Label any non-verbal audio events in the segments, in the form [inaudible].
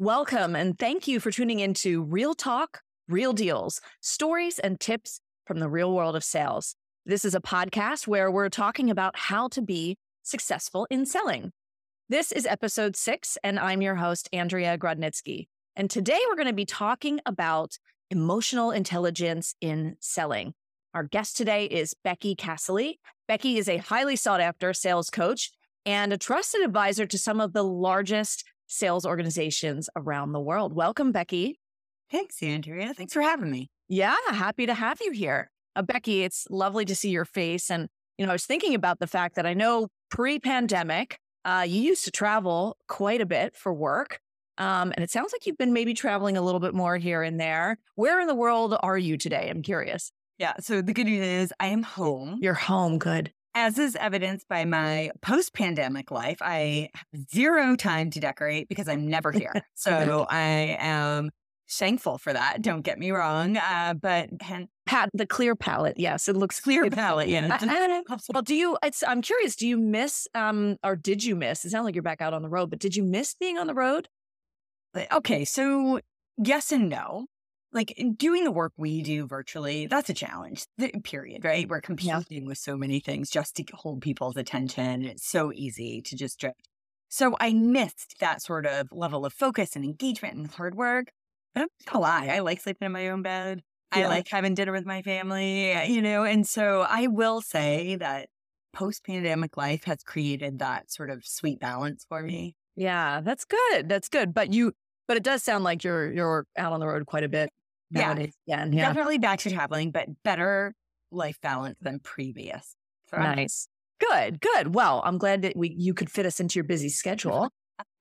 Welcome and thank you for tuning into Real Talk, Real Deals, stories and tips from the real world of sales. This is a podcast where we're talking about how to be successful in selling. This is episode six, and I'm your host, Andrea Grodnitzky. And today we're going to be talking about emotional intelligence in selling. Our guest today is Becky Cassilly. Becky is a highly sought after sales coach and a trusted advisor to some of the largest sales organizations around the world. Welcome, Becky. Thanks, Andrea. Thanks for having me. Yeah, happy to have you here. Uh, Becky, it's lovely to see your face. And, you know, I was thinking about the fact that I know pre pandemic, uh, you used to travel quite a bit for work. Um, and it sounds like you've been maybe traveling a little bit more here and there. Where in the world are you today? I'm curious. Yeah. So the good news is I am home. You're home. Good. As is evidenced by my post pandemic life, I have zero time to decorate because I'm never here. [laughs] So I am thankful for that. Don't get me wrong. Uh, but Pat, the clear palette. Yes, it looks clear palette. Yeah. [laughs] well, do you? It's, I'm curious. Do you miss, um, or did you miss? It sounds like you're back out on the road, but did you miss being on the road? Okay, so yes and no like doing the work we do virtually, that's a challenge, period, right? We're competing yeah. with so many things just to hold people's attention. It's so easy to just drift. So I missed that sort of level of focus and engagement and hard work. But I'm not gonna lie, I like sleeping in my own bed. Yeah. I like having dinner with my family, eh, you know, and so I will say that post pandemic life has created that sort of sweet balance for me. Yeah, that's good. That's good. But you, but it does sound like you're you're out on the road quite a bit yeah. Yeah. Definitely back to traveling, but better life balance than previous. So nice. Good, good. Well, I'm glad that we you could fit us into your busy schedule.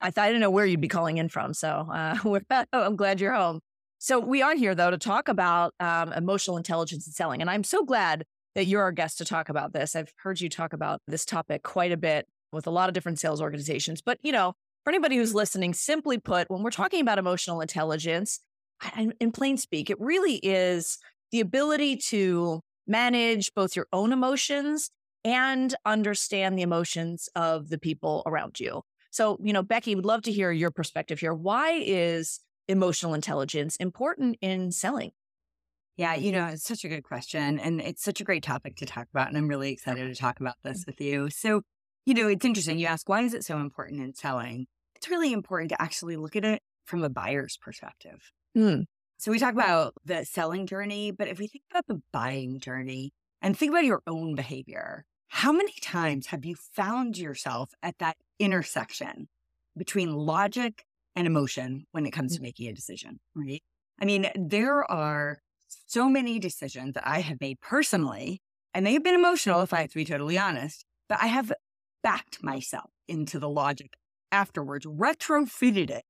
I thought I didn't know where you'd be calling in from, so uh, [laughs] I'm glad you're home. So we are here though to talk about um, emotional intelligence and selling, and I'm so glad that you're our guest to talk about this. I've heard you talk about this topic quite a bit with a lot of different sales organizations, but you know, for anybody who's listening, simply put, when we're talking about emotional intelligence, in plain speak, it really is the ability to manage both your own emotions and understand the emotions of the people around you. So, you know, Becky, would love to hear your perspective here. Why is emotional intelligence important in selling? Yeah, you know, it's such a good question. And it's such a great topic to talk about. And I'm really excited to talk about this mm. with you. So, you know, it's interesting. You ask, why is it so important in selling? It's really important to actually look at it from a buyer's perspective. Mm. So we talk about the selling journey, but if we think about the buying journey and think about your own behavior, how many times have you found yourself at that intersection between logic and emotion when it comes to mm. making a decision, right? I mean, there are so many decisions that I have made personally, and they have been emotional, if I have to be totally honest, but I have backed myself into the logic afterwards, retrofitted it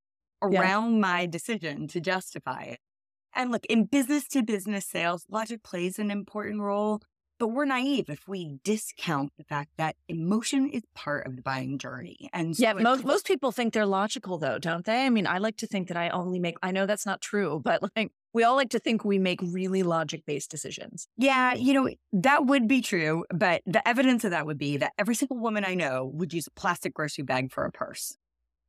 around my decision to justify it. And look, in business to business sales, logic plays an important role, but we're naive if we discount the fact that emotion is part of the buying journey. And so yeah, most, most people think they're logical though, don't they? I mean, I like to think that I only make, I know that's not true, but like we all like to think we make really logic based decisions. Yeah, you know, that would be true. But the evidence of that would be that every single woman I know would use a plastic grocery bag for a purse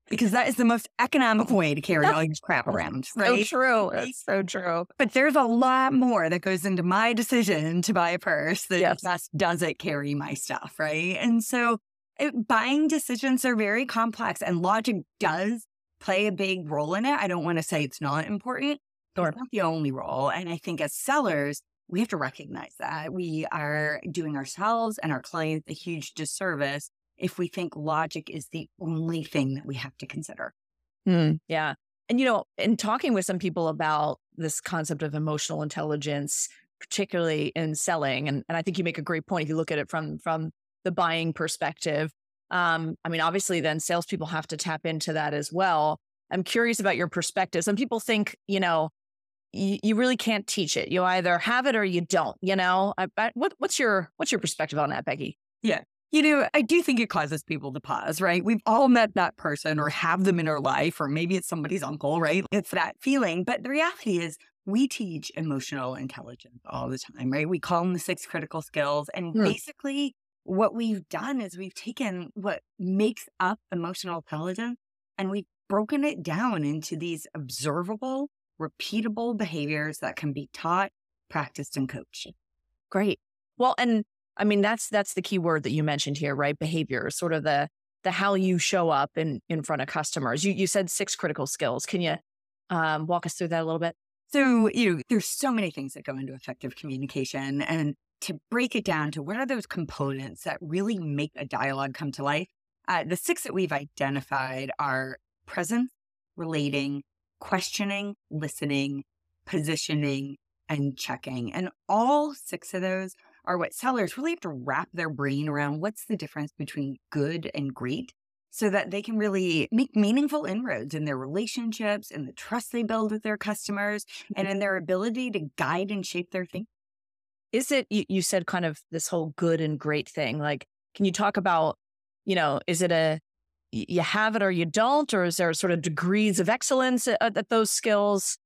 because that is the most economical way to carry all your crap around. Right? So true. It's so true. But there's a lot more that goes into my decision to buy a purse that yes. just doesn't carry my stuff. Right. And so it, buying decisions are very complex and logic does play a big role in it. I don't want to say it's not important. Sure. It's not the only role. And I think as sellers, we have to recognize that we are doing ourselves and our clients a huge disservice if we think logic is the only thing that we have to consider. Mm, yeah. And, you know, in talking with some people about this concept of emotional intelligence, particularly in selling, and, and I think you make a great point if you look at it from, from the buying perspective. Um, I mean, obviously, then salespeople have to tap into that as well. I'm curious about your perspective. Some people think, you know, you, you really can't teach it. You either have it or you don't. You know, I, I, what, what's your what's your perspective on that, Becky? Yeah, you know, I do think it causes people to pause, right? We've all met that person or have them in our life, or maybe it's somebody's uncle, right? It's that feeling. But the reality is, we teach emotional intelligence all the time, right? We call them the six critical skills. And mm. basically, what we've done is we've taken what makes up emotional intelligence and we've broken it down into these observable, repeatable behaviors that can be taught, practiced, and coached. Great. Well, and I mean that's that's the key word that you mentioned here, right? Behavior, sort of the the how you show up in in front of customers. You you said six critical skills. Can you um, walk us through that a little bit? So you know, there's so many things that go into effective communication, and to break it down to what are those components that really make a dialogue come to life. Uh, the six that we've identified are presence, relating, questioning, listening, positioning, and checking. And all six of those are what sellers really have to wrap their brain around what's the difference between good and great so that they can really make meaningful inroads in their relationships and the trust they build with their customers and in their ability to guide and shape their thinking. Is it, you, you said kind of this whole good and great thing? Like, can you talk about, you know, is it a, you have it or you don't, or is there sort of degrees of excellence at, at those skills?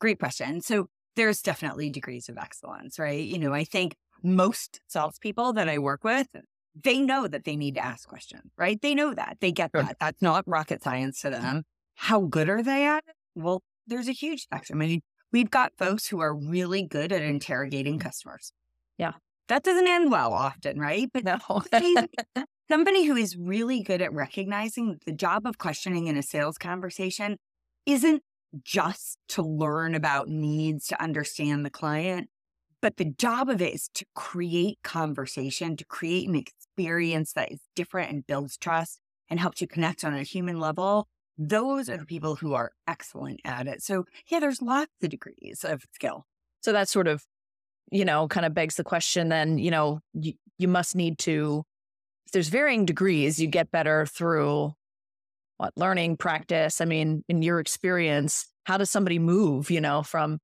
Great question. So there's definitely degrees of excellence, right? You know, I think most salespeople that I work with, they know that they need to ask questions, right? They know that. They get that. That's not rocket science to them. How good are they at it? Well, there's a huge spectrum. I mean, we've got folks who are really good at interrogating customers. Yeah. That doesn't end well often, right? But no. [laughs] somebody who is really good at recognizing the job of questioning in a sales conversation isn't just to learn about needs to understand the client, but the job of it is to create conversation, to create an experience that is different and builds trust and helps you connect on a human level. Those are the people who are excellent at it. So, yeah, there's lots of degrees of skill. So that sort of, you know, kind of begs the question then, you know, you, you must need to, if there's varying degrees, you get better through what learning practice i mean in your experience how does somebody move you know from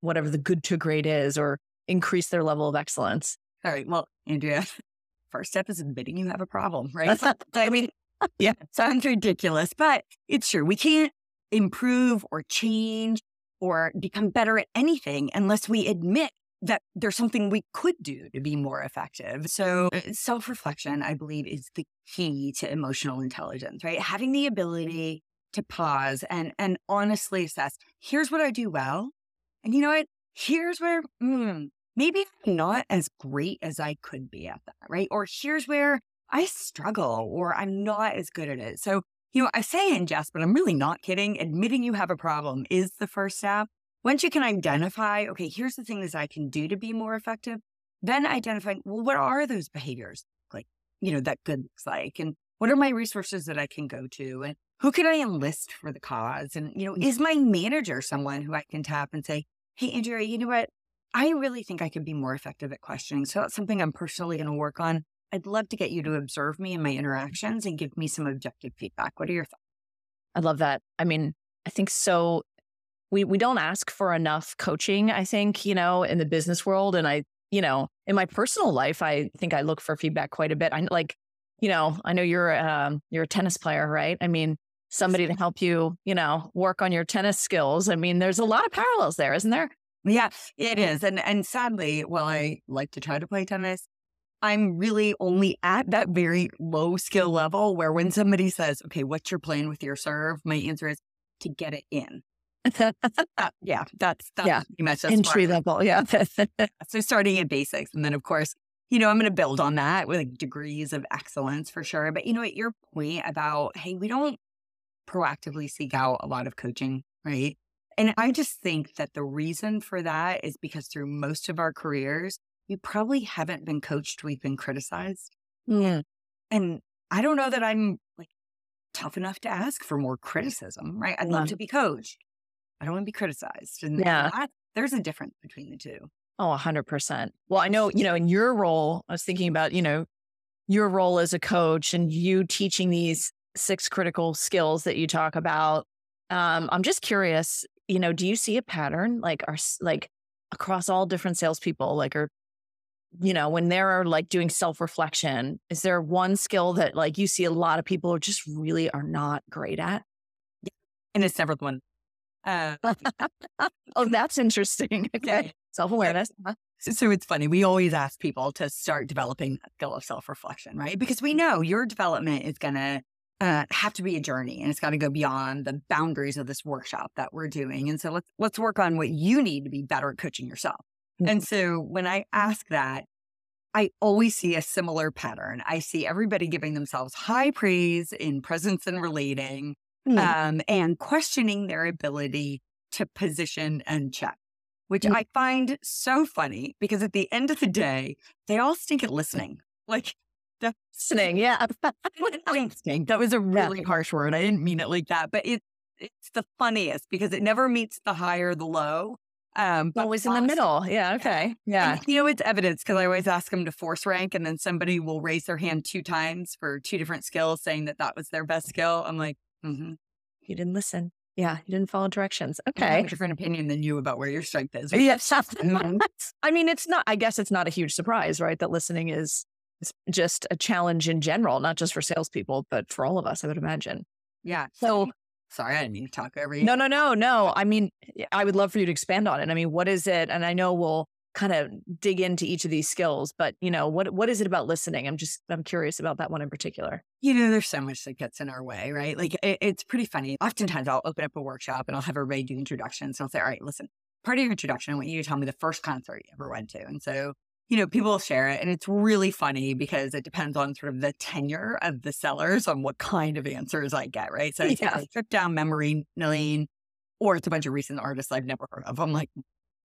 whatever the good to great is or increase their level of excellence all right well andrea [laughs] first step is admitting you have a problem right [laughs] i mean [laughs] yeah sounds ridiculous but it's true we can't improve or change or become better at anything unless we admit that there's something we could do to be more effective. So, uh, self reflection, I believe, is the key to emotional intelligence, right? Having the ability to pause and, and honestly assess here's what I do well. And you know what? Here's where mm, maybe I'm not as great as I could be at that, right? Or here's where I struggle or I'm not as good at it. So, you know, I say ingest, but I'm really not kidding. Admitting you have a problem is the first step. Once you can identify, okay, here's the things I can do to be more effective, then identifying, well, what are those behaviors like, you know, that good looks like? And what are my resources that I can go to? And who can I enlist for the cause? And, you know, mm. is my manager someone who I can tap and say, hey, Andrea, you know what? I really think I could be more effective at questioning. So that's something I'm personally going to work on. I'd love to get you to observe me in my interactions and give me some objective feedback. What are your thoughts? I love that. I mean, I think so we we don't ask for enough coaching i think you know in the business world and i you know in my personal life i think i look for feedback quite a bit i like you know i know you're um you're a tennis player right i mean somebody to help you you know work on your tennis skills i mean there's a lot of parallels there isn't there yeah it is and and sadly while i like to try to play tennis i'm really only at that very low skill level where when somebody says okay what's your plan with your serve my answer is to get it in uh, yeah, that's, [laughs] that's yeah. pretty much entry level. [laughs] Yeah. so starting at basics. And then, of course, you know, I'm going to build on that with like degrees of excellence for sure. But, you know, at your point about, hey, we don't proactively seek out a lot of coaching, right? And I just think that the reason for that is because through most of our careers, we probably haven't been coached, we've been criticized. Mm. And I don't know that I'm like tough enough to ask for more criticism, right? I'd love to be coached. I don't want to be criticized. And yeah. That, there's a difference between the two. Oh, 100%. Well, I know, you know, in your role, I was thinking about, you know, your role as a coach and you teaching these six critical skills that you talk about. Um, I'm just curious, you know, do you see a pattern like are like across all different salespeople, like are, you know, when they're like doing self reflection, is there one skill that like you see a lot of people just really are not great at? Yeah. And it's never the one uh, [laughs] oh, that's interesting. [laughs] Okay. Self awareness. Uh-huh. So, so it's funny. We always ask people to start developing that skill of self reflection, right? Because we know your development is going to uh, have to be a journey and it's got to go beyond the boundaries of this workshop that we're doing. And so let's let's work on what you need to be better at coaching yourself. Mm-hmm. And so when I ask that, I always see a similar pattern. I see everybody giving themselves high praise in presence and relating, mm-hmm. um, and questioning their ability to position and check, which mm-hmm. I find so funny because at the end of the day, they all stink at listening. Like listening. Yeah. [laughs] that was a really yeah. harsh word. I didn't mean it like that, but it, it's the funniest because it never meets the high or the low. Um, but always in the middle. Yeah. Okay. Yeah. And, you know, it's evidence because I always ask them to force rank and then somebody will raise their hand two times for two different skills saying that that was their best skill. I'm like, mm-hmm. you didn't listen. Yeah. You didn't follow directions. Okay. different opinion than you about where your strength is. Yes. [laughs] I mean, it's not, I guess it's not a huge surprise, right? That listening is just a challenge in general, not just for salespeople, but for all of us, I would imagine. Yeah. So sorry, I didn't mean to talk over you. No, no, no, no. I mean, eh, I would love for you to expand on it. I mean, what is it? And I know we'll kind of dig into each of these skills, but you know, what what is it about listening? I'm just I'm curious about that one in particular. You know, there's so much that gets in our way, right? Like it, it's pretty funny. Oftentimes I'll open up a workshop and I'll have everybody do introductions. And I'll say, all right, listen, part of your introduction, I want you to tell me the first concert you ever went to. And so you know, people share it and it's really funny because it depends on sort of the tenure of the sellers on what kind of answers I get, right? So it's yeah. a trip down memory lane or it's a bunch of recent artists I've never heard of. I'm like,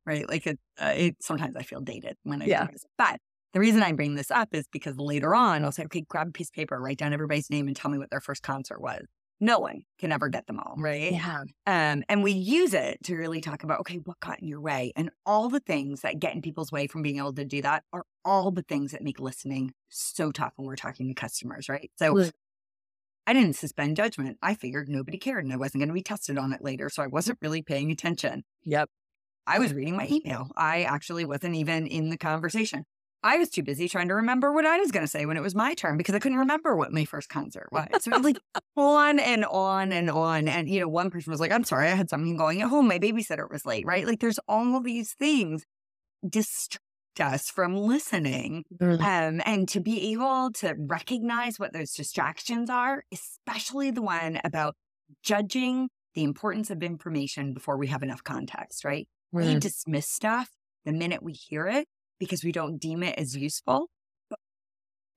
right? Like it, uh, it sometimes I feel dated when I yeah. do this. But the reason I bring this up is because later on I'll say, okay, grab a piece of paper, write down everybody's name and tell me what their first concert was no one can ever get them all, right? Yeah. Um, and we use it to really talk about, okay, what got in your way? And all the things that get in people's way from being able to do that are all the things that make listening so tough when we're talking to customers, right? So I didn't suspend judgment. I figured nobody cared and I wasn't going to be tested on it later. So I wasn't really paying attention. Yep. I was reading my email. I actually wasn't even in the conversation. I was too busy trying to remember what I was going to say when it was my turn because I couldn't remember what my first concert was. So it was like [laughs] on and on and on. And, you know, one person was like, I'm sorry, I had something going at home. My babysitter was late, right? Like there's all of these things distract us from listening. Um, and to be able to recognize what those distractions are, especially the one about judging the importance of information before we have enough context, right? We dismiss stuff the minute we hear it because we don't deem it as useful.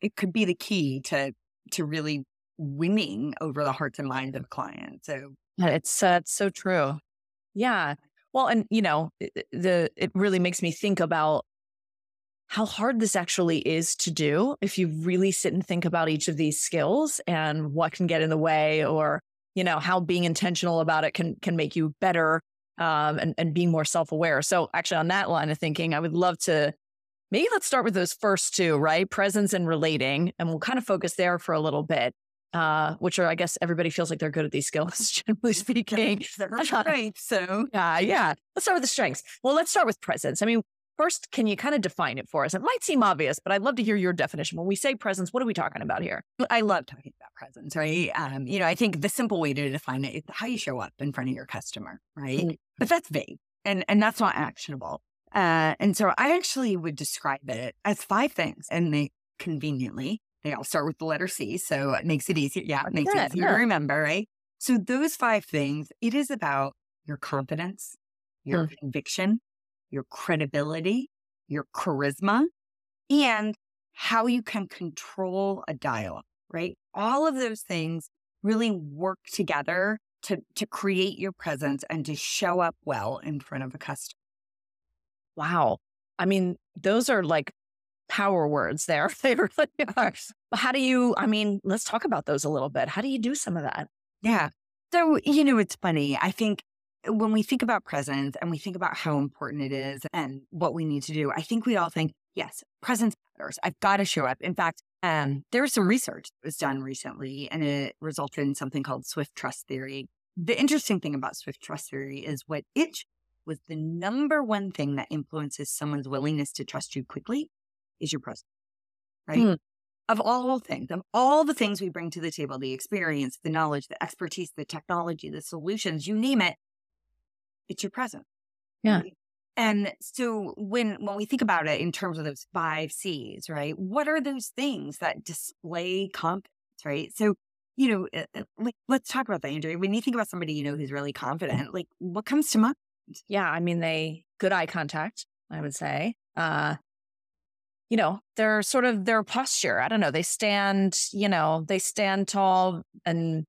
It could be the key to to really winning over the hearts and minds of clients. So it's uh, it's so true. Yeah. Well, and you know, the it really makes me think about how hard this actually is to do if you really sit and think about each of these skills and what can get in the way or you know how being intentional about it can can make you better um, and, and being more self-aware so actually on that line of thinking i would love to maybe let's start with those first two, right? Presence and relating. And we'll kind of focus there for a little bit. Uh, which are, I guess, everybody feels like they're good at these skills, [laughs] generally speaking. right. So, yeah, yeah. Let's start with the strengths. Well, let's start with presence. I mean, first, can you kind of define it for us? It might seem obvious, but I'd love to hear your definition. When we say presence, what are we talking about here? I love talking about presence, right? Um, you know, I think the simple way to define it is how you show up in front of your customer, right? Mm-hmm. But that's vague and and that's not actionable. Uh, and so I actually would describe it as five things. And they conveniently, they all start with the letter C. So it makes it easier. Yeah, it makes it easier yeah. to remember, right? So those five things, it is about your confidence, your hmm. conviction, your credibility, your charisma, and how you can control a dialogue, right? All of those things really work together to, to create your presence and to show up well in front of a customer. Wow. I mean, those are like power words there. [laughs] They really are. But how do you, I mean, let's talk about those a little bit. How do you do some of that? Yeah. So, you know, it's funny. I think when we think about presence and we think about how important it is and what we need to do, I think we all think, yes, presence matters. I've got to show up. In fact, um, there was some research that was done recently and it resulted in something called Swift Trust Theory. The interesting thing about Swift Trust Theory is what it was the number one thing that influences someone's willingness to trust you quickly is your presence, right? Mm. Of all things, of all the things we bring to the table, the experience, the knowledge, the expertise, the technology, the solutions, you name it, it's your presence. Yeah. And so when when we think about it in terms of those five C's, right? What are those things that display confidence, right? So you know, uh, uh, like, let's talk about that, Andrea. When you think about somebody, you know, who's really confident, like what comes to mind? Yeah. I mean, they, good eye contact, I would say. Uh, you know, their sort of their posture. I don't know. They stand, you know, they stand tall and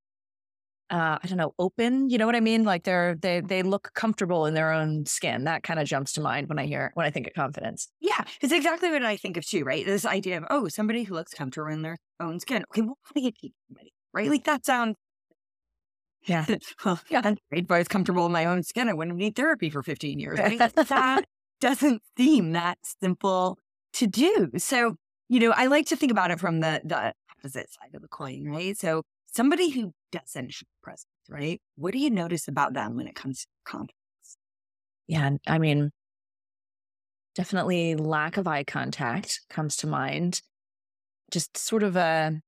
uh, I don't know, open. You know what I mean? Like they're they they look comfortable in their own skin. That kind of jumps to mind when I hear when I think of confidence. Yeah, it's exactly what I think of too. Right? This idea of oh, somebody who looks comfortable in their own skin. Okay, well, how do you keep somebody? Right? Like that sounds. Yeah. [laughs] well, yeah. That's great. If I was comfortable in my own skin, I wouldn't need therapy for 15 years. Right? [laughs] that doesn't seem that simple to do. So, you know, I like to think about it from the the opposite side of the coin, right? So somebody who doesn't have presence, right? What do you notice about them when it comes to confidence? Yeah, I mean, definitely lack of eye contact comes to mind. Just sort of a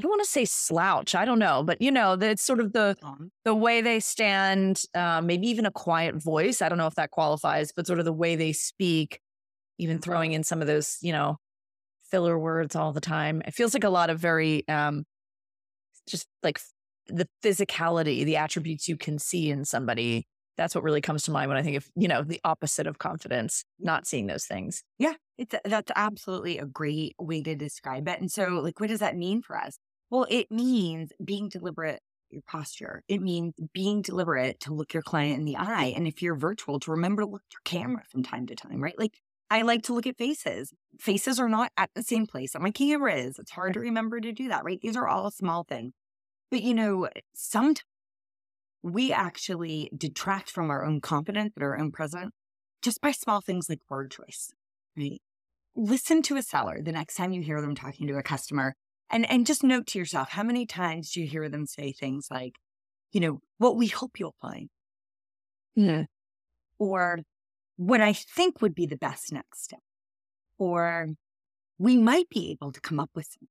I don't want to say slouch. I don't know, but you know, it's sort of the the way they stand, uh, maybe even a quiet voice. I don't know if that qualifies, but sort of the way they speak, even throwing in some of those, you know, filler words all the time. It feels like a lot of very um, just like the physicality, the attributes you can see in somebody. That's what really comes to mind when I think of, you know, the opposite of confidence, not seeing those things. Yeah, it's that's absolutely a great way to describe it. And so, like, what does that mean for us? Well, it means being deliberate your posture. It means being deliberate to look your client in the eye. And if you're virtual, to remember to look at your camera from time to time, right? Like I like to look at faces. Faces are not at the same place that my camera is. It's hard to remember to do that, right? These are all small things. But you know, sometimes we actually detract from our own confidence and our own presence just by small things like word choice, right? Listen to a seller the next time you hear them talking to a customer and, and just note to yourself, how many times do you hear them say things like, you know, what we hope you'll find? Hmm. Or what I think would be the best next step. Or we might be able to come up with some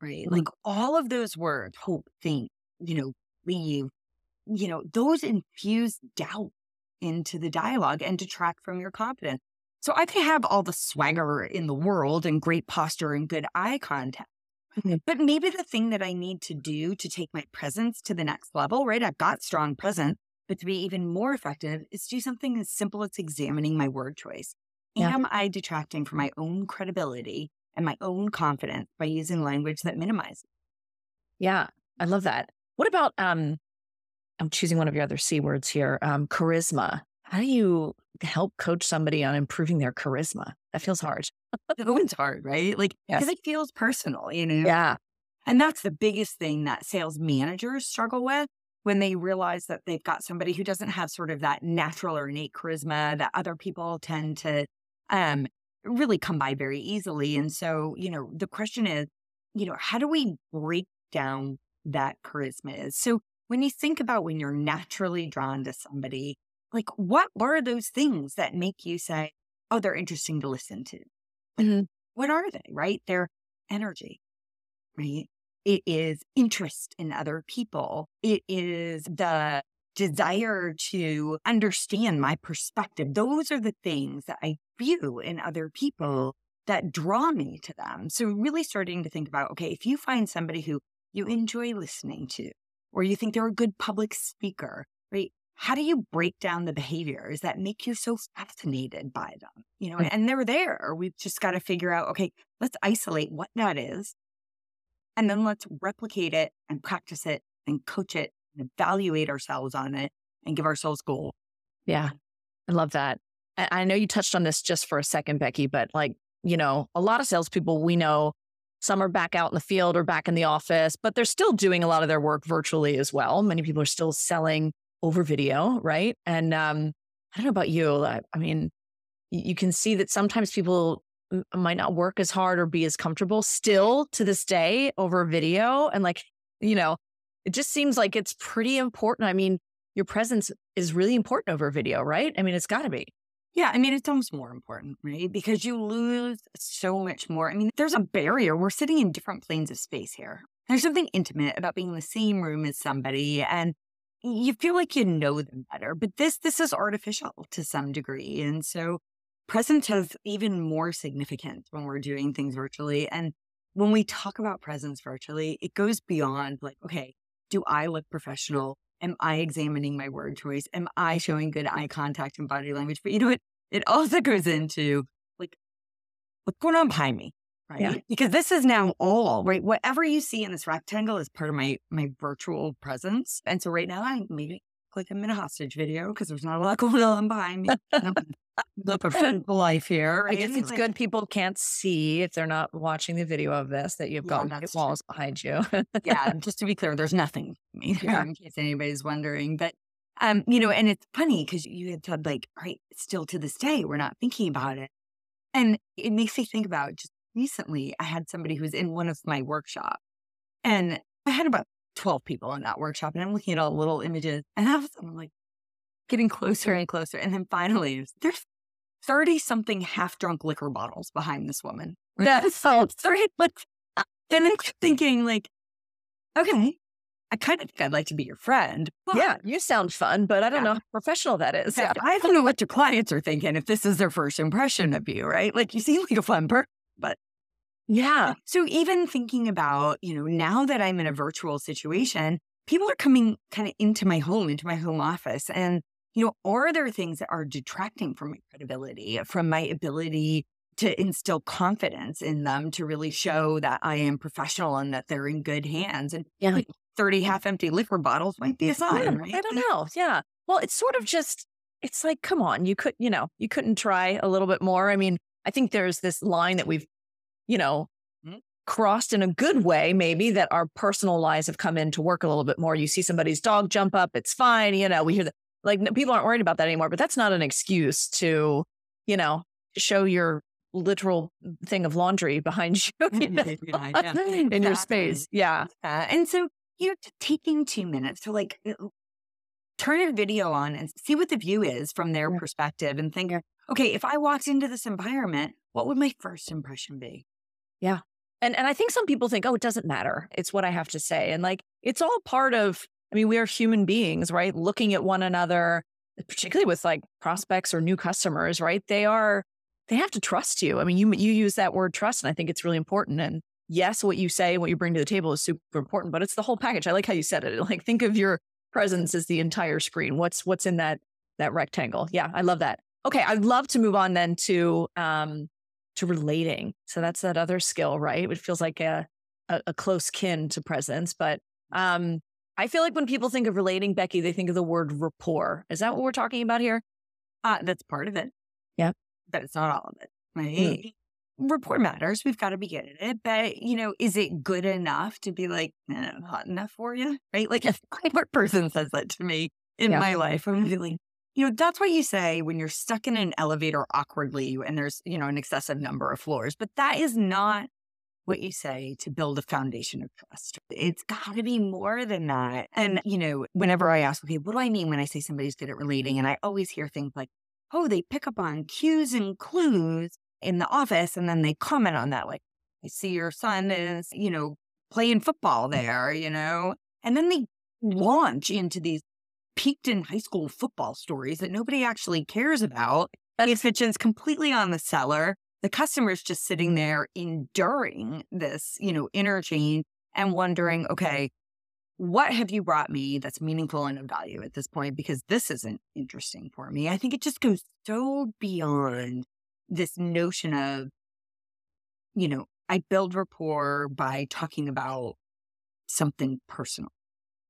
right? Mm-hmm. Like all of those words, hope, think, you know, leave, you know, those infuse doubt into the dialogue and detract from your confidence. So I can have all the swagger in the world and great posture and good eye contact. Mm-hmm. But maybe the thing that I need to do to take my presence to the next level, right? I've got strong presence, but to be even more effective is do something as simple as examining my word choice. Yeah. Am I detracting from my own credibility and my own confidence by using language that minimizes. Yeah, I love that. What about um I'm choosing one of your other C words here, um charisma. How do you help coach somebody on improving their charisma? That feels hard. [laughs] it's hard, right? Like because yes. it feels personal, you know? Yeah. And that's the biggest thing that sales managers struggle with when they realize that they've got somebody who doesn't have sort of that natural or innate charisma that other people tend to um, really come by very easily. And so, you know, the question is, you know, how do we break down that charisma is? So when you think about when you're naturally drawn to somebody, like what are those things that make you say, oh, they're interesting to listen to? Mm-hmm. What are they, right? They're energy, right? It is interest in other people. It is the desire to understand my perspective. Those are the things that I view in other people that draw me to them. So, really starting to think about okay, if you find somebody who you enjoy listening to, or you think they're a good public speaker, right? How do you break down the behaviors that make you so fascinated by them? You know, mm. and they're there. We've just got to figure out okay, let's isolate what that is. And then let's replicate it and practice it and coach it and evaluate ourselves on it and give ourselves goals. Yeah, I love that. I know you touched on this just for a second, Becky, but like, you know, a lot of salespeople we know, some are back out in the field or back in the office, but they're still doing a lot of their work virtually as well. Many people are still selling over video, right? And um, I don't know about you. I, I mean, you can see that sometimes people might not work as hard or be as comfortable still to this day over video. And like, you know, it just seems like it's pretty important. I mean, your presence is really important over video, right? I mean, it's got to be. Yeah, I mean, it's almost more important, right? Because you lose so much more. I mean, there's a barrier. We're sitting in different planes of space here. There's something intimate about being in the same room as somebody and you feel like you know them better. But this this is artificial to some degree. And so presence has even more significance when we're doing things virtually. And when we talk about presence virtually, it goes beyond like, okay, do I look professional? Am I examining my word choice? Am I showing good eye contact and body language? But you know what? It also goes into like, what's going on behind me? Right. Yeah. Because this is now all right. Whatever you see in this rectangle is part of my my virtual presence. And so right now I'm maybe like I'm in a hostage video because there's not a lot [laughs] going on behind me. the professional life here. Right? I guess it's good people can't see if they're not watching the video of this that you've got walls true. behind you. yeah, [laughs] just to be clear, there's nothing me yeah. in case anybody's wondering. But um, you know, and it's funny because you had said like, all right, still to this day, we're not thinking about it. And it makes me think about just recently, I had somebody who was in one of my workshops and I had about 12 people in that workshop and I'm looking at all the little images and all of a sudden I'm like getting closer and closer. And then finally there's 30 something half drunk liquor bottles behind this woman. That's so three. But then I'm thinking like, okay, I kind of think I'd like to be your friend. yeah, you sound fun, but I don't yeah. know how professional that is. Yeah. I don't know what your clients are thinking if this is their first impression of you, right? Like you seem like a fun person, but yeah. So even thinking about, you know, now that I'm in a virtual situation, people are coming kind of into my home, into my home office. And, you know, are there things that are detracting from my credibility, from my ability to instill confidence in them to really show that I am professional and that they're in good hands? And yeah. like 30 half empty liquor bottles might be a sign, yeah, right? I don't know. Yeah. Well, it's sort of just, it's like, come on, you could, you know, you couldn't try a little bit more. I mean, I think there's this line that we've you know, mm-hmm. crossed in a good way, maybe that our personal lives have come in to work a little bit more. You see somebody's dog jump up, it's fine. You know, we hear that like people aren't worried about that anymore, but that's not an excuse to, you know, show your literal thing of laundry behind [laughs] you, you [laughs] know, yeah, yeah. in exactly. your space. Yeah. and so you're taking two minutes to like turn a video on and see what the view is from their perspective and think, okay, if I walked into this environment, what would my first impression be? Yeah. And and I think some people think, oh, it doesn't matter. It's what I have to say. And like it's all part of, I mean, we are human beings, right? Looking at one another, particularly with like prospects or new customers, right? They are they have to trust you. I mean, you you use that word trust, and I think it's really important. And yes, what you say, and what you bring to the table is super important, but it's the whole package. I like how you said it. [laughs] Like think of your presence as the entire screen. What's what's in that that rectangle? Yeah, I love that. Okay, I'd love to move on then to um, to relating. So that's that other skill, right? It feels like a, a, a close kin to presence. But um, I feel like when people think of relating, Becky, they think of the word rapport. Is that what we're talking about here? Uh, that's part of it. Yeah. But it's not all of it. Right. Mm. Rapport matters. We've got to be good at it. But, you know, is it good enough to be like, hot enough for you? Right. Like [laughs] if a person says that to me in yeah. my life, I'm feeling you know, that's what you say when you're stuck in an elevator awkwardly and there's, you know, an excessive number of floors. But that is not what you say to build a foundation of trust. It's got to be more than that. And, you know, whenever I ask, okay, what do I mean when I say somebody's good at relating? And I always hear things like, oh, they pick up on cues and clues in the office and then they comment on that. Like, I see your son is, you know, playing football there, you know, and then they launch into these peaked in high school football stories that nobody actually cares about. It pitches completely on the seller. The customer's just sitting there enduring this, you know, interchange and wondering, okay, what have you brought me that's meaningful and of value at this point? Because this isn't interesting for me. I think it just goes so beyond this notion of, you know, I build rapport by talking about something personal.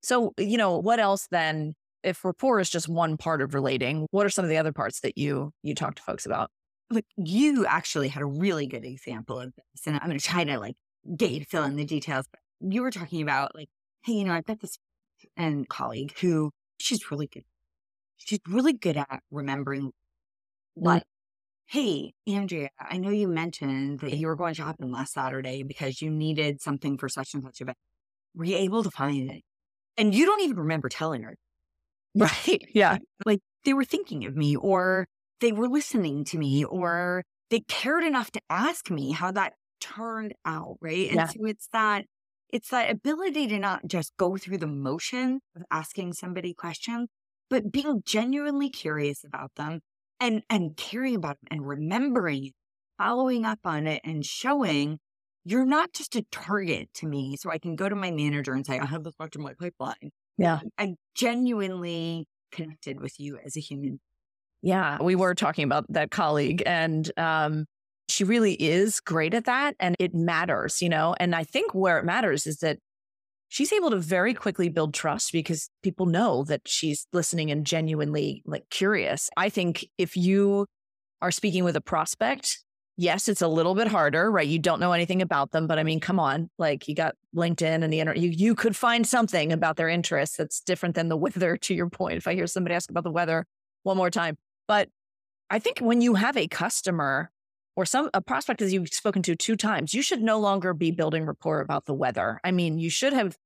So, you know, what else then if rapport is just one part of relating, what are some of the other parts that you you talk to folks about? Look, you actually had a really good example of this, and I'm going to try to like get you to fill in the details. But you were talking about like, hey, you know, I've got this and colleague who she's really good. She's really good at remembering mm-hmm. what. Hey, Andrea, I know you mentioned that you were going shopping last Saturday because you needed something for such and such event. Were you able to find it? And you don't even remember telling her. Right. [laughs] Yeah. Like they were thinking of me or they were listening to me or they cared enough to ask me how that turned out. Right. And yeah. so it's that it's that ability to not just go through the motion of asking somebody questions, but being genuinely curious about them and and caring about them and remembering following up on it and showing you're not just a target to me. So I can go to my manager and say, I have this much in my pipeline. Yeah. I'm genuinely connected with you as a human. Yeah. We were talking about that colleague and um, she really is great at that. And it matters, you know? And I think where it matters is that she's able to very quickly build trust because people know that she's listening and genuinely like curious. I think if you are speaking with a prospect, yes, it's a little bit harder, right? You don't know anything about them, but I mean, come on, like you got LinkedIn and the internet, you, you could find something about their interests that's different than the weather, to your point. If I hear somebody ask about the weather one more time. But I think when you have a customer or some a prospect that you've spoken to two times, you should no longer be building rapport about the weather. I mean, you should have,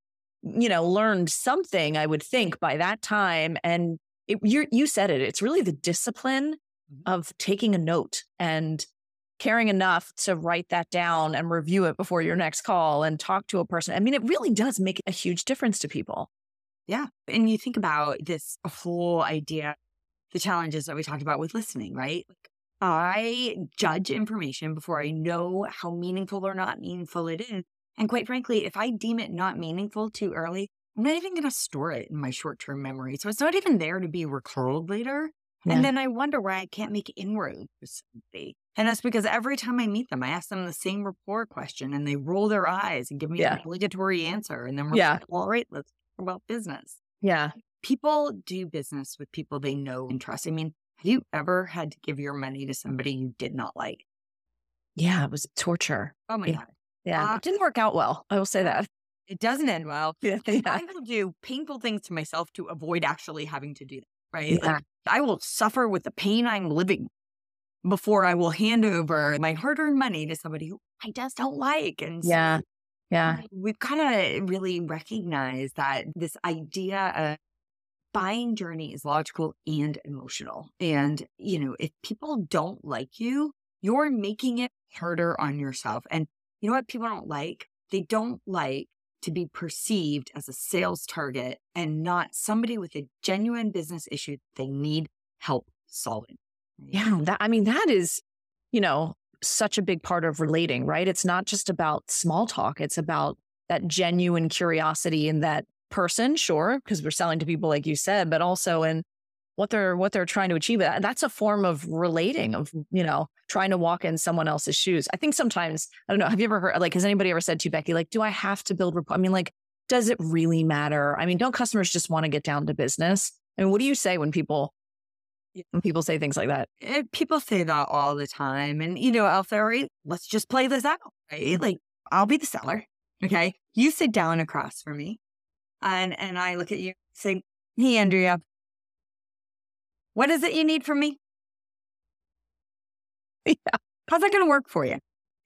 you know, learned something, I would think, by that time. And it, you you said it. It's really the discipline mm-hmm. of taking a note and caring enough to write that down and review it before your next call and talk to a person. I mean, it really does make a huge difference to people. Yeah. And you think about this whole idea, the challenges that we talked about with listening, right? Like I judge information before I know how meaningful or not meaningful it is. And quite frankly, if I deem it not meaningful too early, I'm not even going to store it in my short term memory. So it's not even there to be recalled later. Yeah. And then I wonder why I can't make inroads with somebody. And that's because every time I meet them, I ask them the same rapport question and they roll their eyes and give me yeah. an obligatory answer. And then we're yeah. like, all right, let's talk about business. Yeah. People do business with people they know and trust. I mean, have you ever had to give your money to somebody you did not like? Yeah, it was torture. Oh my yeah. God. Yeah. Uh, it didn't work out well. I will say that. It doesn't end well. [laughs] Yeah. yeah. I will do painful things to myself to avoid actually having to do that. Right. Yeah. Like, I will suffer with the pain I'm living before I will hand over my hard earned money to somebody who I just don't like. And so yeah. Yeah. We've kind of really recognized that this idea of buying journey is logical and emotional. And, you know, if people don't like you, you're making it harder on yourself. And you know what people don't like? They don't like to be perceived as a sales target and not somebody with a genuine business issue they need help solving. Yeah, that I mean that is, you know, such a big part of relating, right? It's not just about small talk, it's about that genuine curiosity in that person, sure, because we're selling to people like you said, but also in what they're what they're trying to achieve. That's a form of relating, of you know, trying to walk in someone else's shoes. I think sometimes I don't know. Have you ever heard like has anybody ever said to you, Becky, like, do I have to build rapport? I mean, like, does it really matter? I mean, don't customers just want to get down to business? I mean, what do you say when people when people say things like that? Eh, people say that all the time, and you know, I'll say, right, let's just play this out. Right? Like, I'll be the seller. Okay, you sit down across from me, and and I look at you, say, hey, Andrea, what is it you need from me? [laughs] Yeah. How's that going to work for you?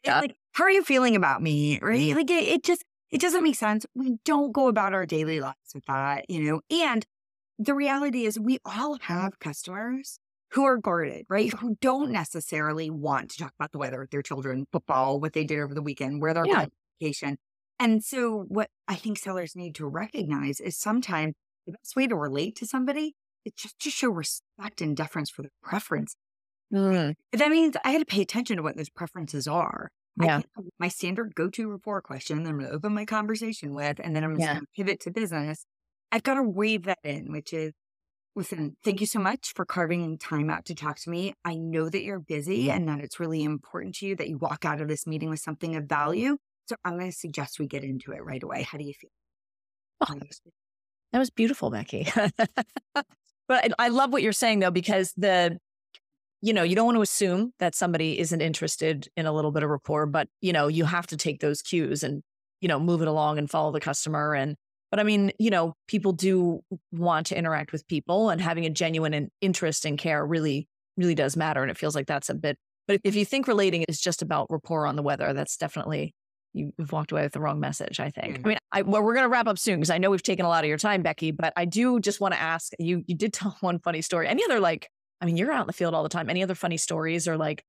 Yeah. Like, how are you feeling about me? Right? Like, it, it just, it doesn't make sense. We don't go about our daily lives with that, you know? And the reality is we all have customers who are guarded, right? Who don't necessarily want to talk about the weather, their children, football, what they did over the weekend, where they're yeah. on vacation. And so what I think sellers need to recognize is sometimes the best way to relate to somebody it's just to show respect and deference for their preference. Mm. That means I had to pay attention to what those preferences are. Yeah. my standard go to rapport question, that I'm going to open my conversation with, and then I'm yeah. going to pivot to business. I've got to weave that in, which is listen, thank you so much for carving in time out to talk to me. I know that you're busy and that it's really important to you that you walk out of this meeting with something of value. So I'm going to suggest we get into it right away. How do you feel? Oh, that was beautiful, Becky. [laughs] But I, love what you're saying though, because the, you know, you don't want to assume that somebody isn't interested in a little bit of rapport, but you know, you have to take those cues and, you know, move it along and follow the customer. And, but I mean, you know, people do want to interact with people and having a genuine interest and care really, really does matter. And it feels like that's a bit, but if you think relating is just about rapport on the weather, that's definitely you've walked away with the wrong message, I think. Mm-hmm. I mean, I, well, we're going to wrap up soon because I know we've taken a lot of your time, Becky, but I do just want to ask you, you did [laughs] tell one funny story. Any other, like, I mean, you're out in the field all the time. Any other funny stories or like,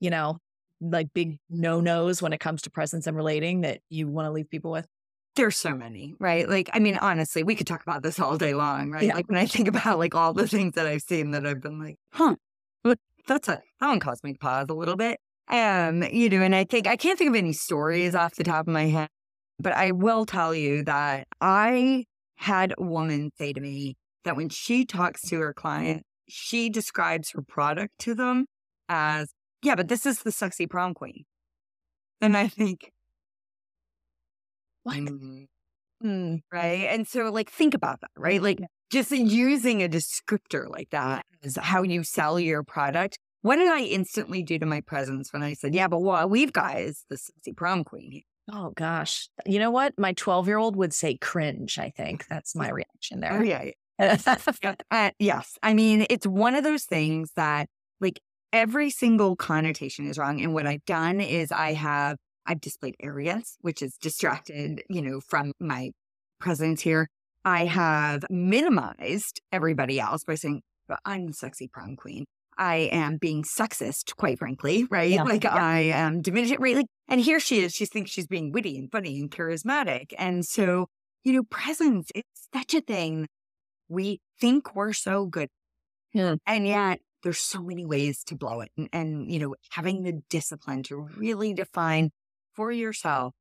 you know, like big no nos when it comes to presence and relating that you want to leave people with? There's so many, right? Like, I mean, honestly, we could talk about this all day long, right? Yeah. Like when I think about like all the things that I've seen that I've been like, huh, that's a, that one caused me to pause a little bit. Um, you know, and I think I can't think of any stories off the top of my head, but I will tell you that I had a woman say to me that when she talks to her client, she describes her product to them as, yeah, but this is the sexy prom queen. And I think, what? Mm, right. And so, like, think about that, right? Like, just using a descriptor like that is how you sell your product. What did I instantly do to my presence when I said, yeah, but what we've got is the sexy prom queen? Oh gosh. You know what? My 12 year old would say cringe, I think. That's my reaction Oh, there. yeah. Uh, yes. I mean, it's one of those things that like every single connotation is wrong. And what I've done is I have, I've displayed arrogance, which is distracted, you know, from my presence here. I have minimized everybody else by saying, but I'm the sexy prom queen. I am being sexist, quite frankly, right? Yeah, Like yeah. I am diminishing, right? Like, and here she is. She thinks she's being witty and funny and charismatic. And so, you know, presence, it's such a thing. We think we're so good. Hmm. And yet there's so many ways to blow it. And, and, you know, having the discipline to really define for yourself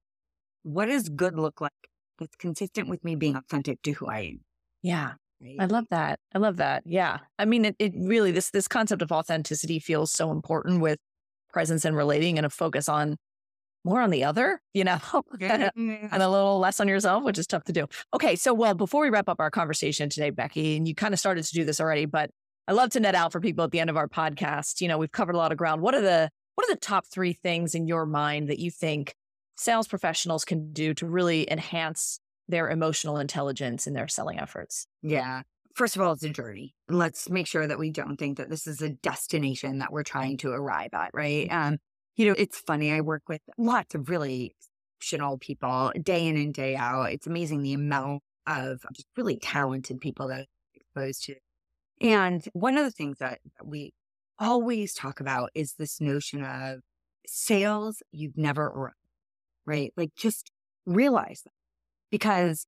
what does good look like that's consistent with me being authentic to who I am. Yeah. Right? I love that. I love that. Yeah. I mean, it, it really, this, this concept of authenticity feels so important with presence and relating and a focus on more on the other, you know, oh, [laughs] Yeah. and a little less on yourself, which is tough to do. Okay. So, well, before we wrap up our conversation today, Becky, and you kind of started to do this already, but I love to net out for people at the end of our podcast. You know, we've covered a lot of ground. What are the, what are the top three things in your mind that you think sales professionals can do to really enhance their emotional intelligence in their selling efforts? Yeah. First of all, it's a journey. Let's make sure that we don't think that this is a destination that we're trying to arrive at, right? Um, you know, it's funny. I work with lots of really exceptional people day in and day out. It's amazing the amount of just really talented people that I'm exposed to. And one of the things that we always talk about is this notion of sales you've never arrived, right? Like just realize that because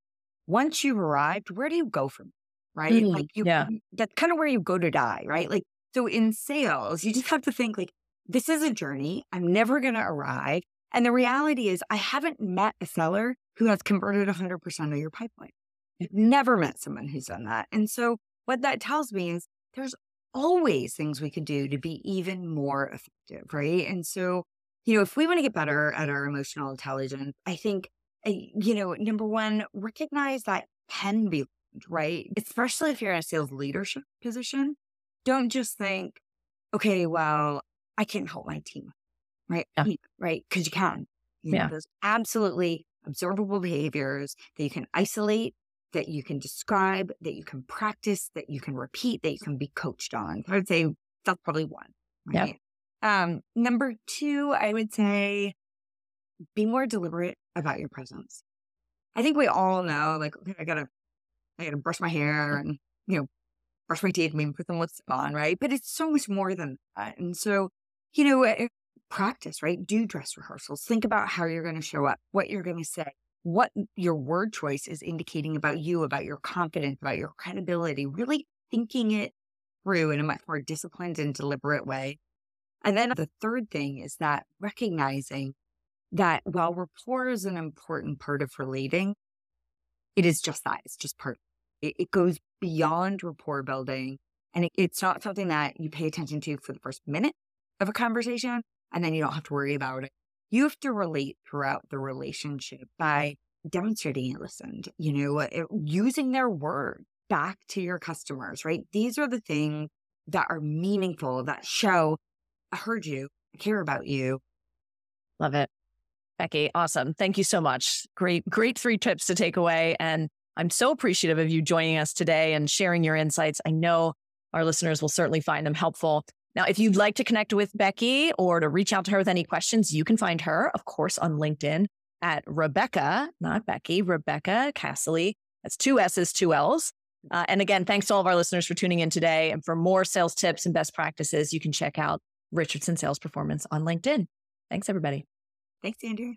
once you've arrived, where do you go from? Right. Mm, like you, yeah. that's kind of where you go to die. Right. Like, so in sales, you just have to think like, this is a journey. I'm never going to arrive. And the reality is I haven't met a seller who has converted 100% of your pipeline. I've never met someone who's done that. And so what that tells me is there's always things we can do to be even more effective, right? And so, you know, if we want to get better at our emotional intelligence, I think, you know, number one, recognize that can be, right? Especially if you're in a sales leadership position. Don't just think, okay, well, I can't help my team, right? Yeah. Right? Because you can. You know, Yeah. Those absolutely observable behaviors that you can isolate that you can describe, that you can practice, that you can repeat, that you can be coached on. I would say that's probably one. Right. Um, number two, I would say be more deliberate about your presence. I think we all know, like, okay, I gotta, I gotta brush my hair and, you know, brush my teeth, maybe put some lipstick on, right? But it's so much more than that. And so, you know, eh, practice, right? Do dress rehearsals. Think about how you're going to show up, what you're going to say, what your word choice is indicating about you, about your confidence, about your credibility, really thinking it through in a much more disciplined and deliberate way. And then the third thing is that recognizing that while rapport is an important part of relating, it is just that. It's just part. It, it goes beyond rapport building. And it, it's not something that you pay attention to for the first minute of a conversation, and then you don't have to worry about it. You have to relate throughout the relationship by demonstrating it listened, you know, uh, using their word back to your customers, right? These are the things that are meaningful, that show, I heard you, I care about you. Love it. Becky, awesome. Thank you so much. Great, great three tips to take away. And I'm so appreciative of you joining us today and sharing your insights. I know our listeners will certainly find them helpful. Now, if you'd like to connect with Becky or to reach out to her with any questions, you can find her, of course, on LinkedIn at Rebecca, not Becky, Rebecca Cassilly. That's two S's, two L's. Uh, and again, thanks to all of our listeners for tuning in today. And for more sales tips and best practices, you can check out Richardson Sales Performance on LinkedIn. Thanks, everybody. Thanks, Andrea.